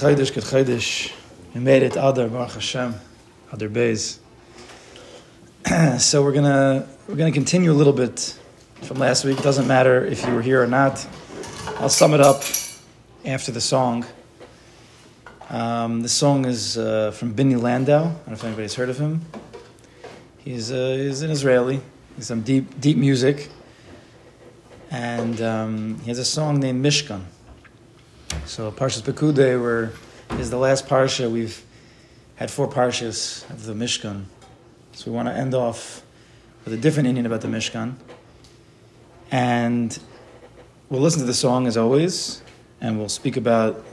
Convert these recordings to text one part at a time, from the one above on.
Chaydish, Chaydish. We made it Adar, Baruch Hashem, Adar Beis. so we're gonna we're gonna continue a little bit from last week. It doesn't matter if you were here or not. I'll sum it up after the song. Um, the song is uh, from Benny Landau. I don't know if anybody's heard of him. He's, uh, he's an Israeli. He's some deep deep music, and um, he has a song named Mishkan. So Parshas Pekude were, is the last parsha. We've had four parshas of the Mishkan. So we want to end off with a different inyan about the Mishkan. And we'll listen to the song as always, and we'll speak about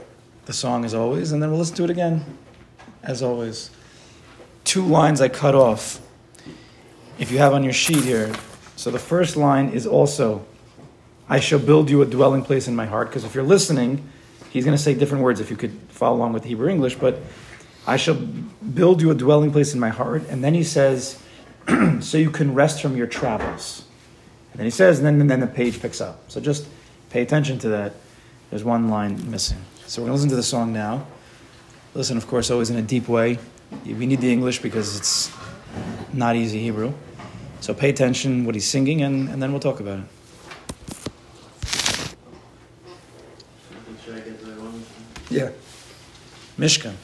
the song as always, and then we'll listen to it again as always. Two lines I cut off. If you have on your sheet here, so the first line is also, I shall build you a dwelling place in my heart, because if you're listening, He's going to say different words if you could follow along with Hebrew English, but I shall build you a dwelling place in my heart. And then he says, so you can rest from your travels. And then he says, and then, and then the page picks up. So just pay attention to that. There's one line missing. So we're going to listen to the song now. Listen, of course, always in a deep way. We need the English because it's not easy Hebrew. So pay attention what he's singing, and, and then we'll talk about it. Yeah. Mishkan.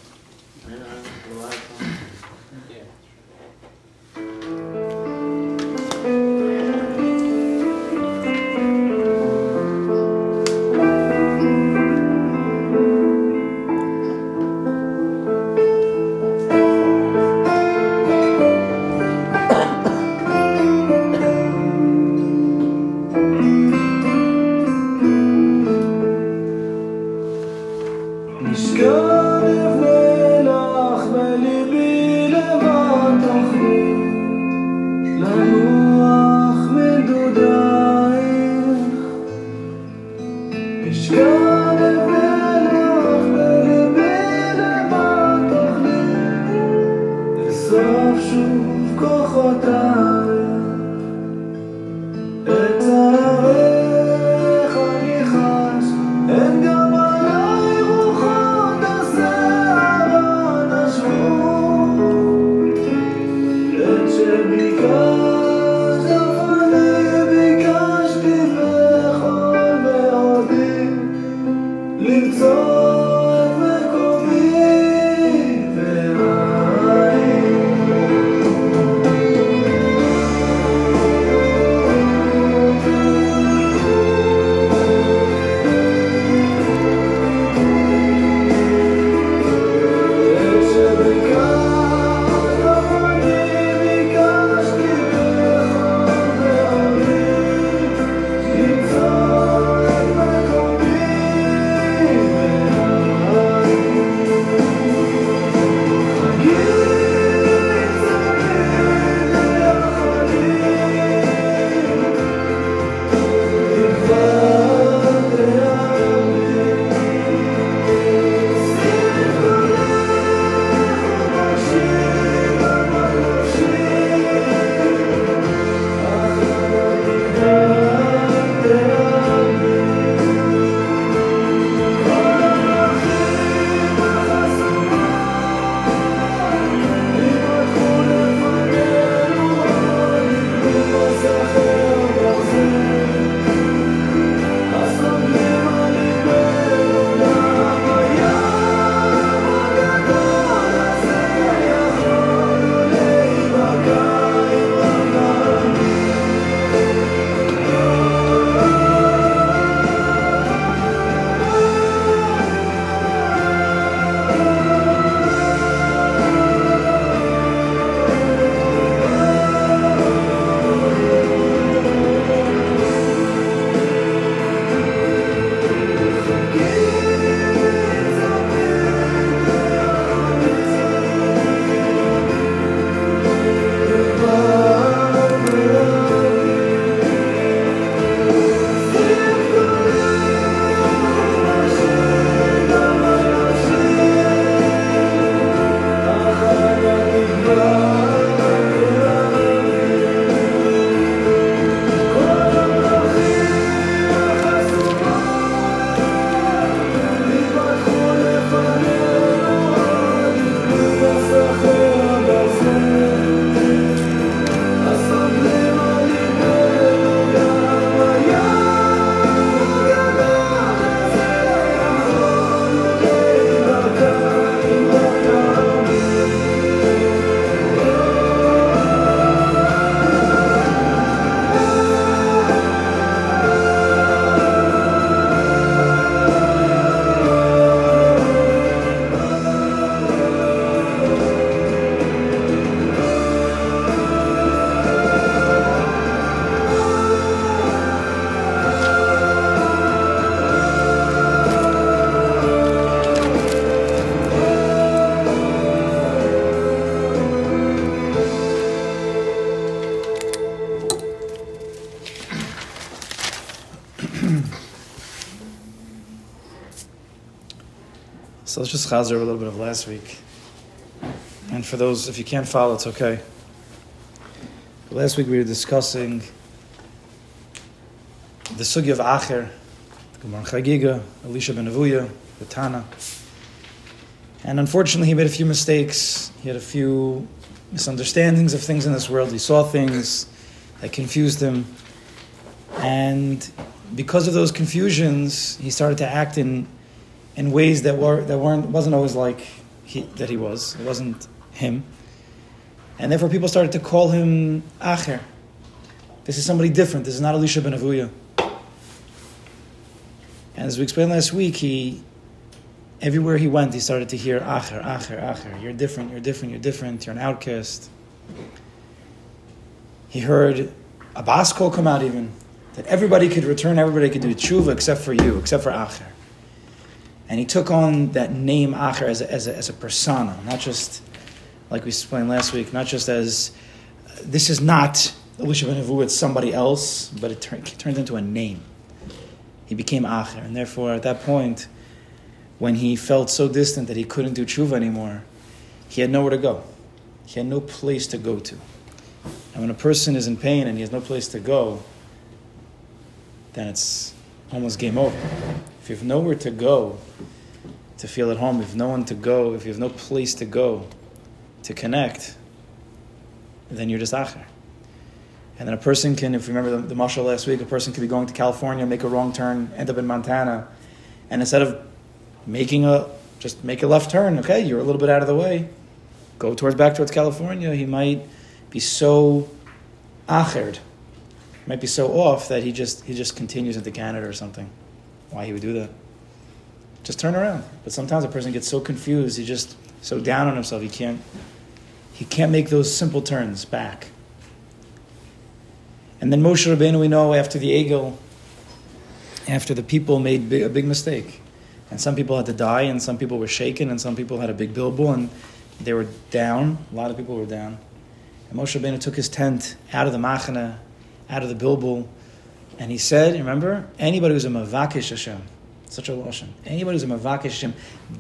So let's just chazer a little bit of last week. And for those, if you can't follow, it's okay. Last week we were discussing the sugi of Acher, the Gemara Chagiga, Elisha ben Avuya, the Tana. And unfortunately, he made a few mistakes. He had a few misunderstandings of things in this world. He saw things that confused him. And because of those confusions, he started to act in in ways that were that weren't wasn't always like he, that he was. It wasn't him, and therefore people started to call him Acher. This is somebody different. This is not Elisha ben Avuya. And as we explained last week, he everywhere he went, he started to hear Acher, Acher, Acher. You're different. You're different. You're different. You're an outcast. He heard a bas kol come out even that everybody could return, everybody could do tshuva except for you, except for Acher. And he took on that name Acher as a, as a, as a persona, not just, like we explained last week, not just as, this is not Elisha ben Avu, it's somebody else, but it, tur- it turned into a name. He became Acher, and therefore at that point, when he felt so distant that he couldn't do tshuva anymore, he had nowhere to go. He had no place to go to. And when a person is in pain and he has no place to go, then it's almost game over. If you have nowhere to go to feel at home, if no one to go, if you have no place to go to connect, then you're just acher. And then a person can, if you remember the, the mashal last week, a person could be going to California, make a wrong turn, end up in Montana, and instead of making a, just make a left turn, okay, you're a little bit out of the way, go towards back towards California, he might be so achered, might be so off that he just he just continues into Canada or something. Why he would do that? Just turn around. But sometimes a person gets so confused, he just so down on himself, he can't he can't make those simple turns back. And then Moshe Rabbeinu, we know after the Egel, after the people made a big mistake, and some people had to die, and some people were shaken, and some people had a big bilbo, and they were down. A lot of people were down. And Moshe Rabbeinu took his tent out of the machana, out of the bilbo, and he said, remember, anybody who's a mavakish Hashem, such a lashon, anybody who's a mavakish Hashem,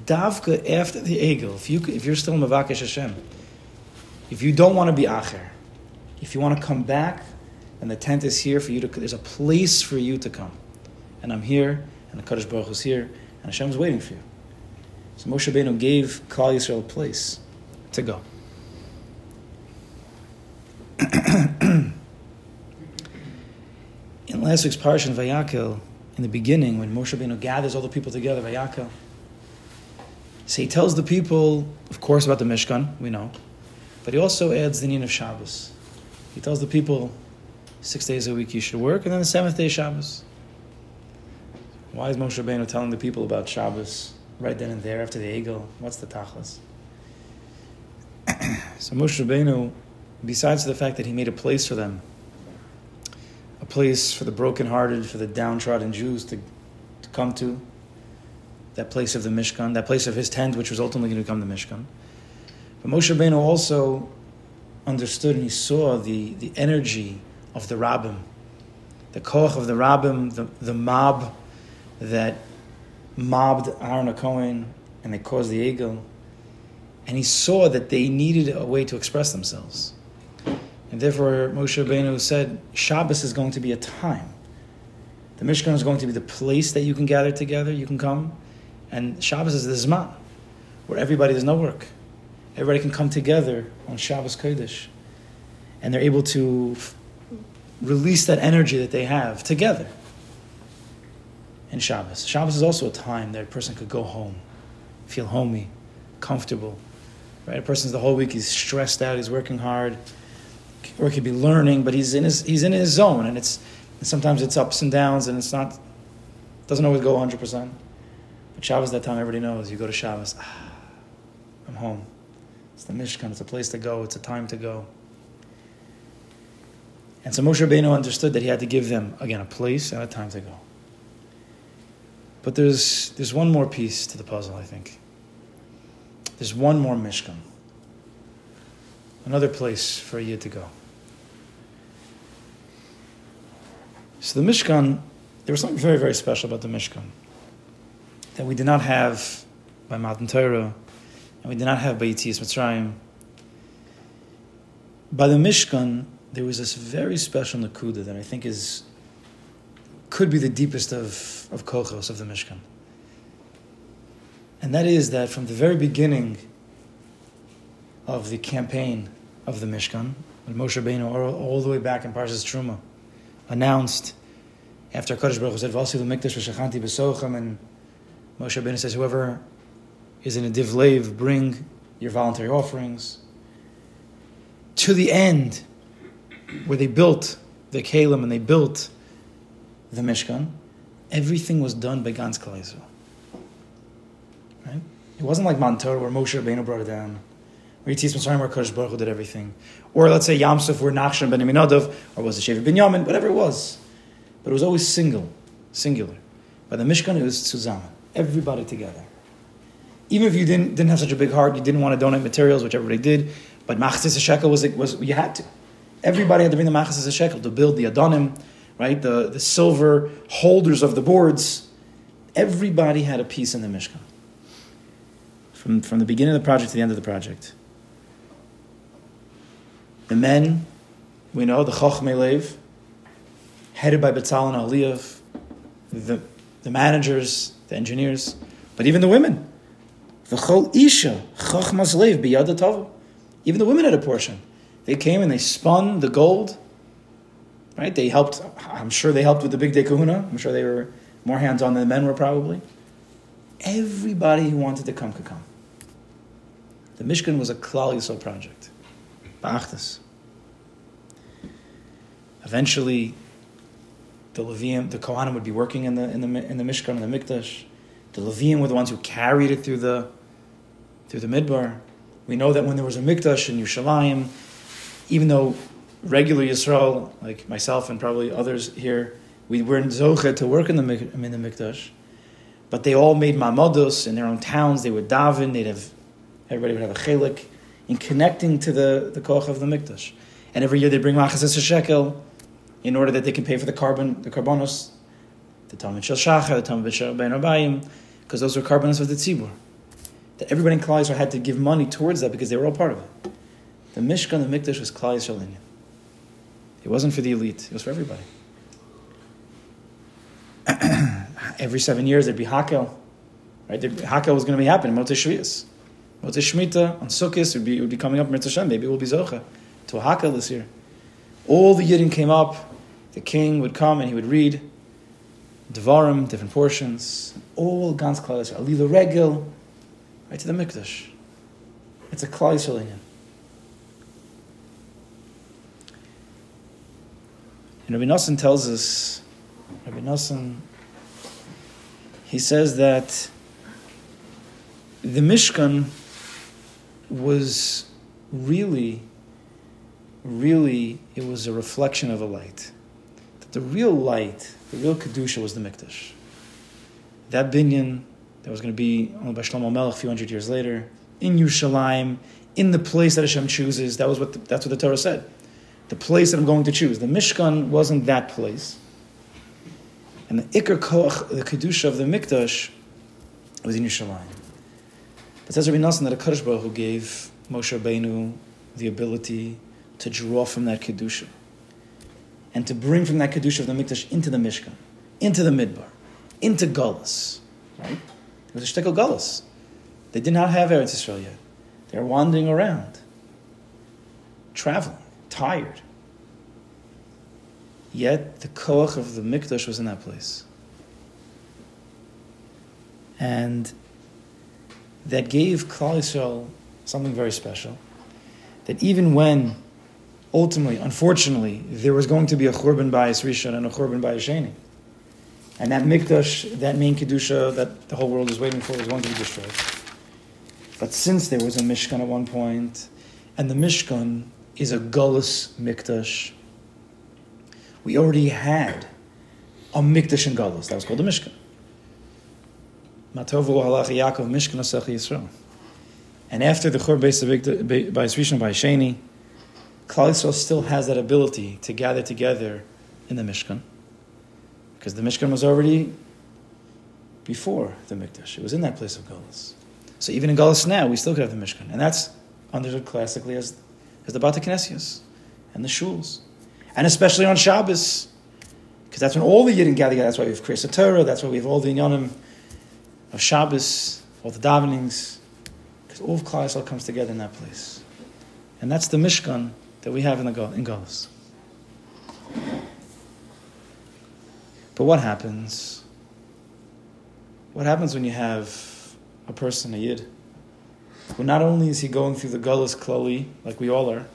davka after the egel, if, you, if you're still mavakish Hashem, if you don't want to be acher, if you want to come back, and the tent is here for you to, there's a place for you to come. And I'm here, and the Kadosh Baruch is here, and Hashem is waiting for you. So Moshe Rabbeinu gave Klal Yisrael a place to go. in last week's parsha in Vayakel, in the beginning, when Moshe Rabbeinu gathers all the people together, Vayakel, so he tells the people, of course, about the Mishkan, we know, but he also adds the Nin of Shabbos. He tells the people, six days a week you should work, and then the seventh day Shabbos. Why is Moshe Rabbeinu telling the people about Shabbos right then and there after the Egel? What's the tachlis? so Moshe Rabbeinu, besides the fact that he made a place for them, place for the brokenhearted, for the downtrodden Jews to, to come to, that place of the Mishkan, that place of his tent, which was ultimately going to become the Mishkan. But Moshe Rabbeinu also understood and he saw the, the energy of the Rabbim, the koch of the Rabbim, the, the mob that mobbed Aaron Cohen and they caused the Egel. And he saw that they needed a way to express themselves. And therefore, Moshe Rabbeinu said, Shabbos is going to be a time. The Mishkan is going to be the place that you can gather together, you can come. And Shabbos is the Zman, where everybody, does no work. Everybody can come together on Shabbos Kodesh. And they're able to f- release that energy that they have together in Shabbos. Shabbos is also a time that a person could go home, feel homey, comfortable. Right? A person's the whole week, he's stressed out, he's working hard, or he could be learning, but he's in his, he's in his zone, and it's sometimes it's ups and downs, and it's not, doesn't always go 100%. But Shabbos, that time everybody knows, you go to Shabbos, ah, I'm home. It's the Mishkan, it's a place to go, it's a time to go. And so Moshe Rabbeinu understood that he had to give them, again, a place and a time to go. But there's, there's one more piece to the puzzle, I think. There's one more Mishkan. Another place for a Yid to go. So the Mishkan, there was something very, very special about the Mishkan that we did not have by Matan Torah, and we did not have by Yitzias Mitzrayim. By the Mishkan, there was this very special nakuda that I think is could be the deepest of, of kochos of the Mishkan. And that is that from the very beginning of the campaign of the Mishkan, Moshe Rabbeinu, all, all the way back in Parshas Truma, announced after Kodesh Baruch Hu said, "V'asilu mikdash v'shachanti b'sochem," and Moshe Rabbeinu says, "Whoever is in a divlev, bring your voluntary offerings." To the end, where they built the Kalim and they built the Mishkan, everything was done by Gans Klal Right? It wasn't like Matan Torah where Moshe Rabbeinu brought it down where Yitzis Mitzrayim where Kodesh Baruch Hu did everything. Or let's say Yamsuf where Nachshon ben Aminadov, or was it Shevet Binyamin, whatever it was. But it was always single, singular. By the Mishkan, it was Tzuzama, everybody together. Even if you didn't, didn't have such a big heart, you didn't want to donate materials, which everybody did, but Machzis shekel was, was, you had to. Everybody had to bring the Machzis shekel to build the Adonim, right? The, the silver holders of the boards. Everybody had a piece in the Mishkan. From, from the beginning of the project to the end of the project. The men, we know, the Chochmei Lev, headed by Betzalel and Oholiav, the, the managers, the engineers, but even the women. The Chol Isha, Chochmas Lev, Biyad Even the women had a portion. They came and they spun the gold, right? They helped, I'm sure they helped with the big day kahuna. I'm sure they were more hands on than the men were probably. Everybody who wanted to come could come. The Mishkan was a Klal Yisrael project. Ba'achtas. Eventually, the Levium, the Kohanim would be working in the, in the, in the Mishkan, in the Mikdash. The Levium were the ones who carried it through the, through the Midbar. We know that when there was a Mikdash in Yerushalayim, even though regular Yisrael, like myself and probably others here, we were in Zocha to work in the, in the Mikdash, but they all made mamados in their own towns. They would daven, they'd have, everybody would have a chelik in connecting to the, the koch of the mikdash. And every year they bring machas a shekel in order that they can pay for the korban, the korbanos, the Tamid Shel Shachar, the Tamid Shel Ben Abayim, because those were korbanos of the tzibur. That everybody in Klal Yisrael had to give money towards that because they were all part of it. The Mishkan, the Mikdash was Klal Yisrael It wasn't for the elite; it was for everybody. Every seven years there'd be Hakel, right? Hakel was going to be happening. Motzei Shvius. What's Shemitah on Sukkot? It would be, it would be coming up in Hashem. Maybe we'll be Zocha to a Hakel this year. All the Yidden came up. The king would come and he would read Devarim, different portions. All Gans Klal Yisrael. Alila Regel, right to the Mikdash. It's a Klal And Rabbi Nosson tells us, Rabbi Nosson, he says that the Mishkan was really, really, it was a reflection of a light. That the real light, the real Kedusha was the Mikdash. That binyan that was going to be by Shlomo Melech a few hundred years later, in Yerushalayim, in the place that Hashem chooses, that was what the, that's what the Torah said. The place that I'm going to choose. The Mishkan wasn't that place. And the Iker Koach, the Kedusha of the Mikdash, was in Yerushalayim. But says Rabbi Nosson that a Kadosh Baruch Hu gave Moshe Rabbeinu the ability to draw from that Kedusha and to bring from that Kedusha of the Mikdash into the Mishkan, into the Midbar, into Gullus. Right? It was a shtickle Gullus. They did not have Eretz Israel yet. They were wandering around, traveling, tired. Yet the koach of the Mikdash was in that place. And that gave Klal Yisrael something very special. That even when, ultimately, unfortunately, there was going to be a Churban Bayis Rishon and a Churban Bayis Sheni, and that Mikdash, that main Kedusha that the whole world is waiting for, was going to be destroyed. But since there was a Mishkan at one point, and the Mishkan is a Gullus Mikdash, we already had a Mikdash in Gullus. That was called the Mishkan. Matovu halach Yaakov Mishkenosecha Yisrael. And after the Chur Beis by Rishon by Sheni, Klal Yisrael still has that ability to gather together in the Mishkan, because the Mishkan was already before the Mikdash. It was in that place of Golas. So even in Galus now, we still could have the Mishkan. And that's understood classically as, as the Bata and the Shuls. And especially on Shabbos, because that's when all the Yidden gather. That's why we have Kriyas Torah, that's why we have all the Inyanim of Shabbos, all the davenings, because all of Klal comes together in that place. And that's the Mishkan that we have in, the, in Galus. But what happens? What happens when you have a person, a Yid, who not only is he going through the Gullus Klali, like we all are,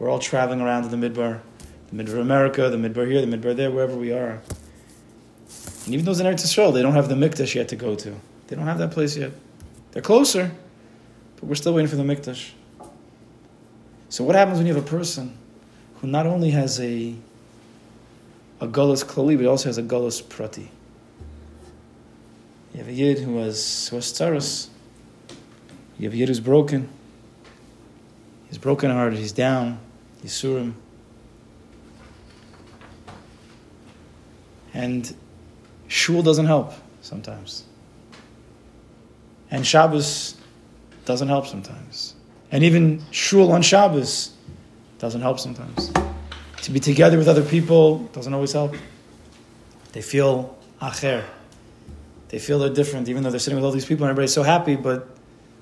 we're all traveling around in the Midbar, the Midbar of America, the Midbar here, the Midbar there, wherever we are. And even those in Eretz Yisrael, they don't have the Mikdash yet to go to. They don't have that place yet. They're closer, but we're still waiting for the Mikdash. So what happens when you have a person who not only has a a gullus klali, but also has a gullus prati. You have a yid who has who has tzaras. You have a yid who's broken. He's broken hearted. He's down. He's surim. And shul doesn't help sometimes. And Shabbos doesn't help sometimes. And even shul on Shabbos doesn't help sometimes. To be together with other people doesn't always help. They feel acher. They feel they're different, even though they're sitting with all these people and everybody's so happy, but,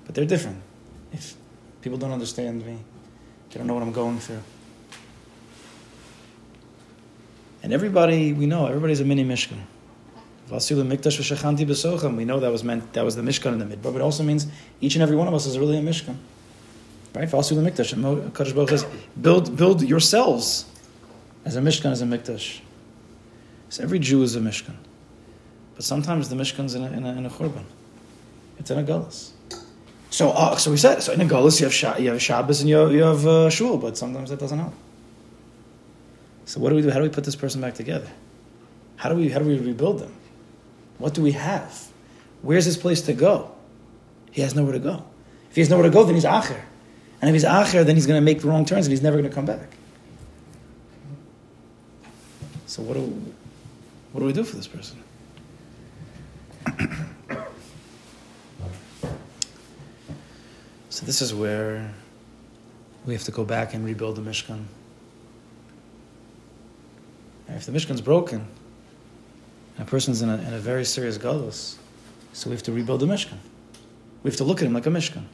but they're different. If people don't understand me, they don't know what I'm going through. And everybody, we know, everybody's a mini Mishkan. We know that was meant, that was the Mishkan in the mid, but it also means each and every one of us is really a Mishkan. Right? The Mikdash. Kadosh Baruch says, build, build yourselves as a Mishkan, as a Mikdash. So every Jew is a Mishkan. But sometimes the Mishkan's in a, in a, in a Churban. It's in a Gullus. So, uh, so we said, so in a Gullus you have, you have Shabbos and you have, you have uh, Shul, but sometimes that doesn't help. So what do we do? How do we put this person back together? How do we, how do we rebuild them? What do we have? Where's his place to go? He has nowhere to go. If he has nowhere to go, then he's Acher. And if he's Acher, then he's going to make the wrong turns and he's never going to come back. So what do what do we do for this person? so this is where we have to go back and rebuild the Mishkan. If the Mishkan's broken, and a person's in a, in a very serious galus, so we have to rebuild the Mishkan. We have to look at him like a Mishkan.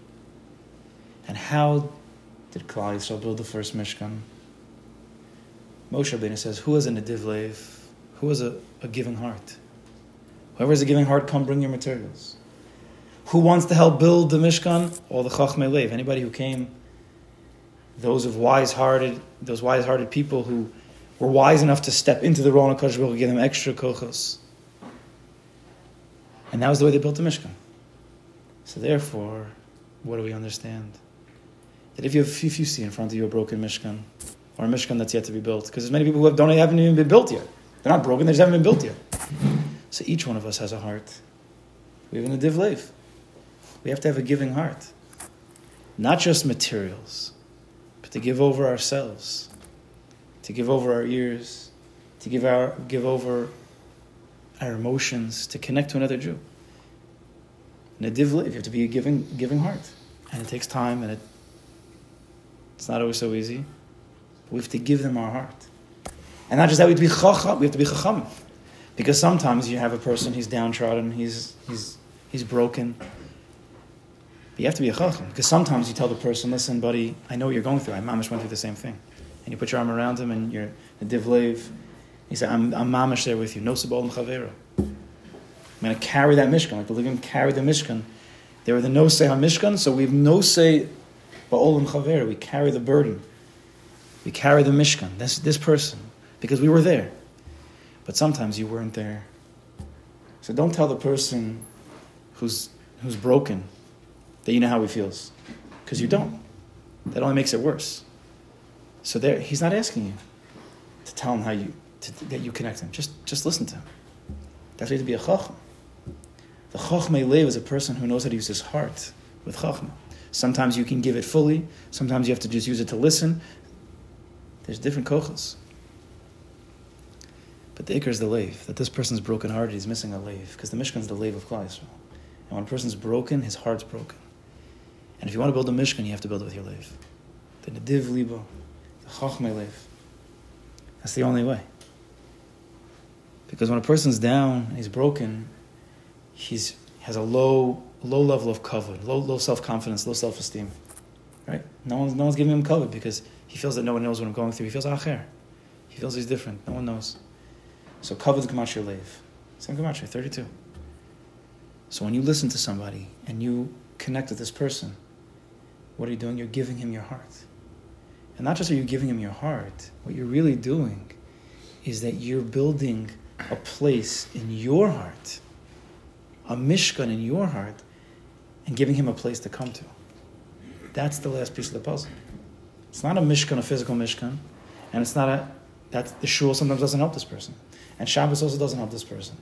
And how did Klal Yisrael build the first Mishkan? Moshe Rabbeinu says, "Who has a nediv lev? Who has a, a giving heart? Whoever has a giving heart, come bring your materials. Who wants to help build the Mishkan? All the chachmei lev. Anybody who came, those of wise-hearted, those wise-hearted people who were wise enough to step into the role of Kodesh Baruch give them extra kochos. And that was the way they built the Mishkan. So therefore, what do we understand? That if you, have, if you see in front of you a broken Mishkan, or a Mishkan that's yet to be built. Because there's many people who have, don't, haven't even been built yet. They're not broken, they just haven't been built yet. So each one of us has a heart. We have a div lev. We have to have a giving heart. Not just materials, but to give over ourselves, to give over our ears, to give, our, give over our emotions, to connect to another Jew. Nadiv live, you have to be a giving, giving heart. And it takes time and it, it's not always so easy. We have to give them our heart. And not just that, we have to be chacham, we have to be chacham. Because sometimes you have a person, he's downtrodden, he's, he's, he's broken. But you have to be a chacham. Because sometimes you tell the person, listen, buddy, I know what you're going through. I mamish went through the same thing. And you put your arm around him and you're divlev. He said, I'm, I'm mamish there with you. No sabol chavera. I'm going to carry that mishkan. Like living carry the mishkan. There were the no say on mishkan, so we have no say ba'olam chavera. We carry the burden. We carry the Mishkan, this, this person, because we were there. But sometimes you weren't there. So don't tell the person who's, who's broken that you know how he feels, because you don't. That only makes it worse. So there, he's not asking you to tell him how you, to, that you connect him. Just, just listen to him. That's why to be a chacham. The chachmei lev is a person who knows how to use his heart with chachma. Sometimes you can give it fully. Sometimes you have to just use it to listen. There's different kochos. But the ikr is the lave, that this person's broken hearted, he's missing a lave, because the Mishkan is the lave of Klal Yisrael. And when a person's broken, his heart's broken. And if you want to build a Mishkan, you have to build it with your lev. The Nadiv Libo, lev. That's the only way. Because when a person's down, he's broken, he's has a low low level of kavod, low low self confidence, low self esteem. Right? No one's no one's giving him kavod because he feels that no one knows what I'm going through. He feels acher. He feels he's different. No one knows. So kavod the gematria lev. Same gematria, thirty-two. So when you listen to somebody and you connect with this person, what are you doing? You're giving him your heart. And not just are you giving him your heart, what you're really doing is that you're building a place in your heart, a mishkan in your heart, and giving him a place to come to. That's the last piece of the puzzle. It's not a mishkan, a physical mishkan, and it's not a that the shul sometimes doesn't help this person, and Shabbos also doesn't help this person.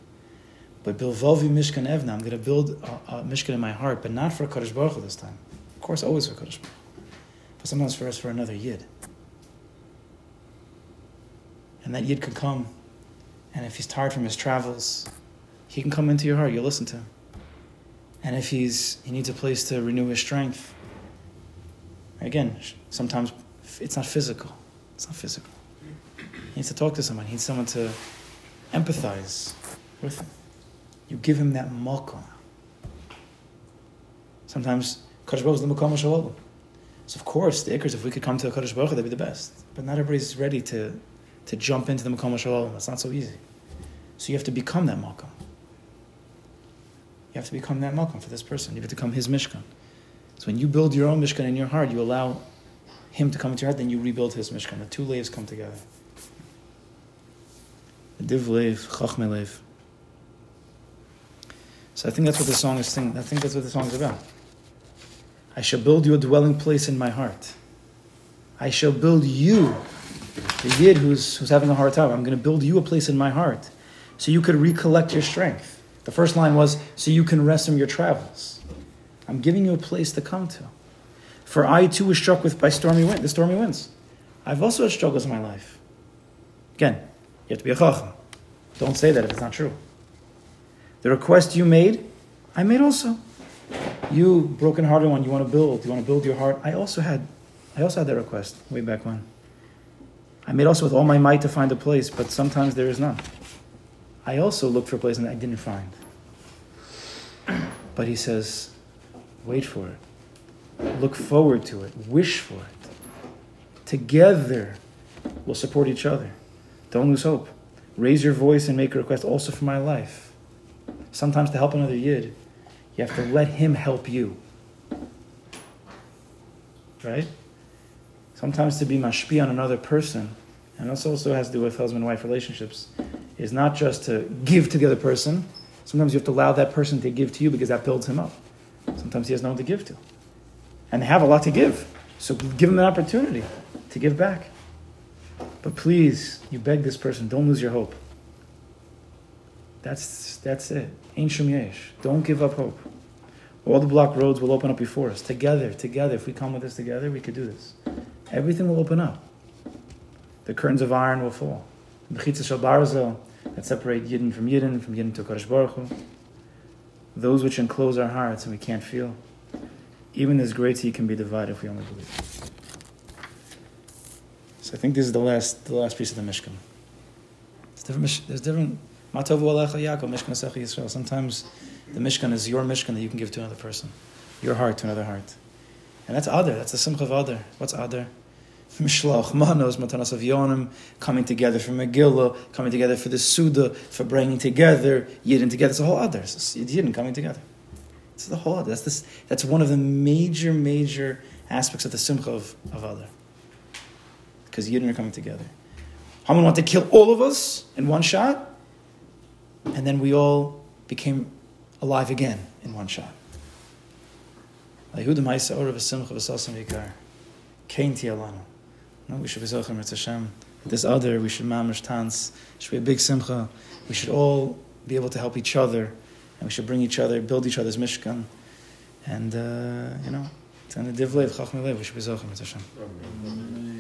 But bilvovi mishkan evna, I'm going to build a, a, mishkan in my heart, but not for Kadosh Baruch Hu this time. Of course, always for Kadosh Baruch but sometimes for us for another yid. And that yid can come, and if he's tired from his travels, he can come into your heart. You'll listen to him. And if he's he needs a place to renew his strength, again, sometimes it's not physical. It's not physical. He needs to talk to someone. He needs someone to empathize with him. You give him that makom. Sometimes Baruch is the makom shalom. So of course, the ikrs, if we could come to a Kadosh Baruch that'd be the best. But not everybody's ready to, to jump into the makom shalom. That's not so easy. So you have to become that makom. You have to become that makom for this person. You have to become his mishkan. So when you build your own mishkan in your heart, you allow him to come into your heart, then you rebuild his mishkan. The two layers come together. The div lev, chachme lev. So I think that's what the song is saying. I think that's what the song is about. I shall build you a dwelling place in my heart. I shall build you, the yid who's, who's having a hard time, I'm going to build you a place in my heart so you could recollect your strength. The first line was, so you can rest from your travels. I'm giving you a place to come to. For I too was struck with by stormy wind, the stormy winds. I've also had struggles in my life. Again, you have to be a chacham. Don't say that if it's not true. The request you made, I made also. You, broken-hearted one, you want to build. You want to build your heart. I also had, I also had that request way back when. I made also with all my might to find a place, but sometimes there is none. I also looked for a place and I didn't find. But he says, wait for it. Look forward to it. Wish for it. Together, we'll support each other. Don't lose hope. Raise your voice and make a request also for my life. Sometimes to help another yid, you have to let him help you. Right? Sometimes to be mashpi on another person, and this also has to do with husband wife relationships, is not just to give to the other person. Sometimes you have to allow that person to give to you because that builds him up. Sometimes he has no one to give to. And they have a lot to give. So give him an opportunity to give back. But please, you beg this person, don't lose your hope. That's, that's it. Ein shum ye'ush. Don't give up hope. All the block roads will open up before us. Together, together. If we come with this together, we could do this. Everything will open up. The curtains of iron will fall. The shel barzel that separate Yidden from Yidden, from Yidden to Kadosh Baruch Hu. Those which enclose our hearts and we can't feel. Even this great sea can be divided if we only believe. So I think this is the last, the last piece of the Mishkan. different. There's different. Sometimes the Mishkan is your Mishkan that you can give to another person, your heart to another heart, and that's Adar. That's the simcha of Adar. What's Adar? Mishloach, Manos, Matanas of Yonim, coming together for Megillah, coming together for the Suda, for bringing together Yidden together. It's a whole Adar. It's Yidden coming together. It's the whole Adar. That's, this, that's one of the major, major aspects of the Simcha of, of Adar because Yidden are coming together. Haman wanted to kill all of us in one shot, and then we all became alive again in one shot. No, we should be Zochim Ritz Hashem. This Adar, we should mamish tans. should be a big simcha. We should all be able to help each other, and we should bring each other, build each other's mishkan. And, uh, you know, it's an divlev, chachmelev, we should be Zochim Ritz Hashem.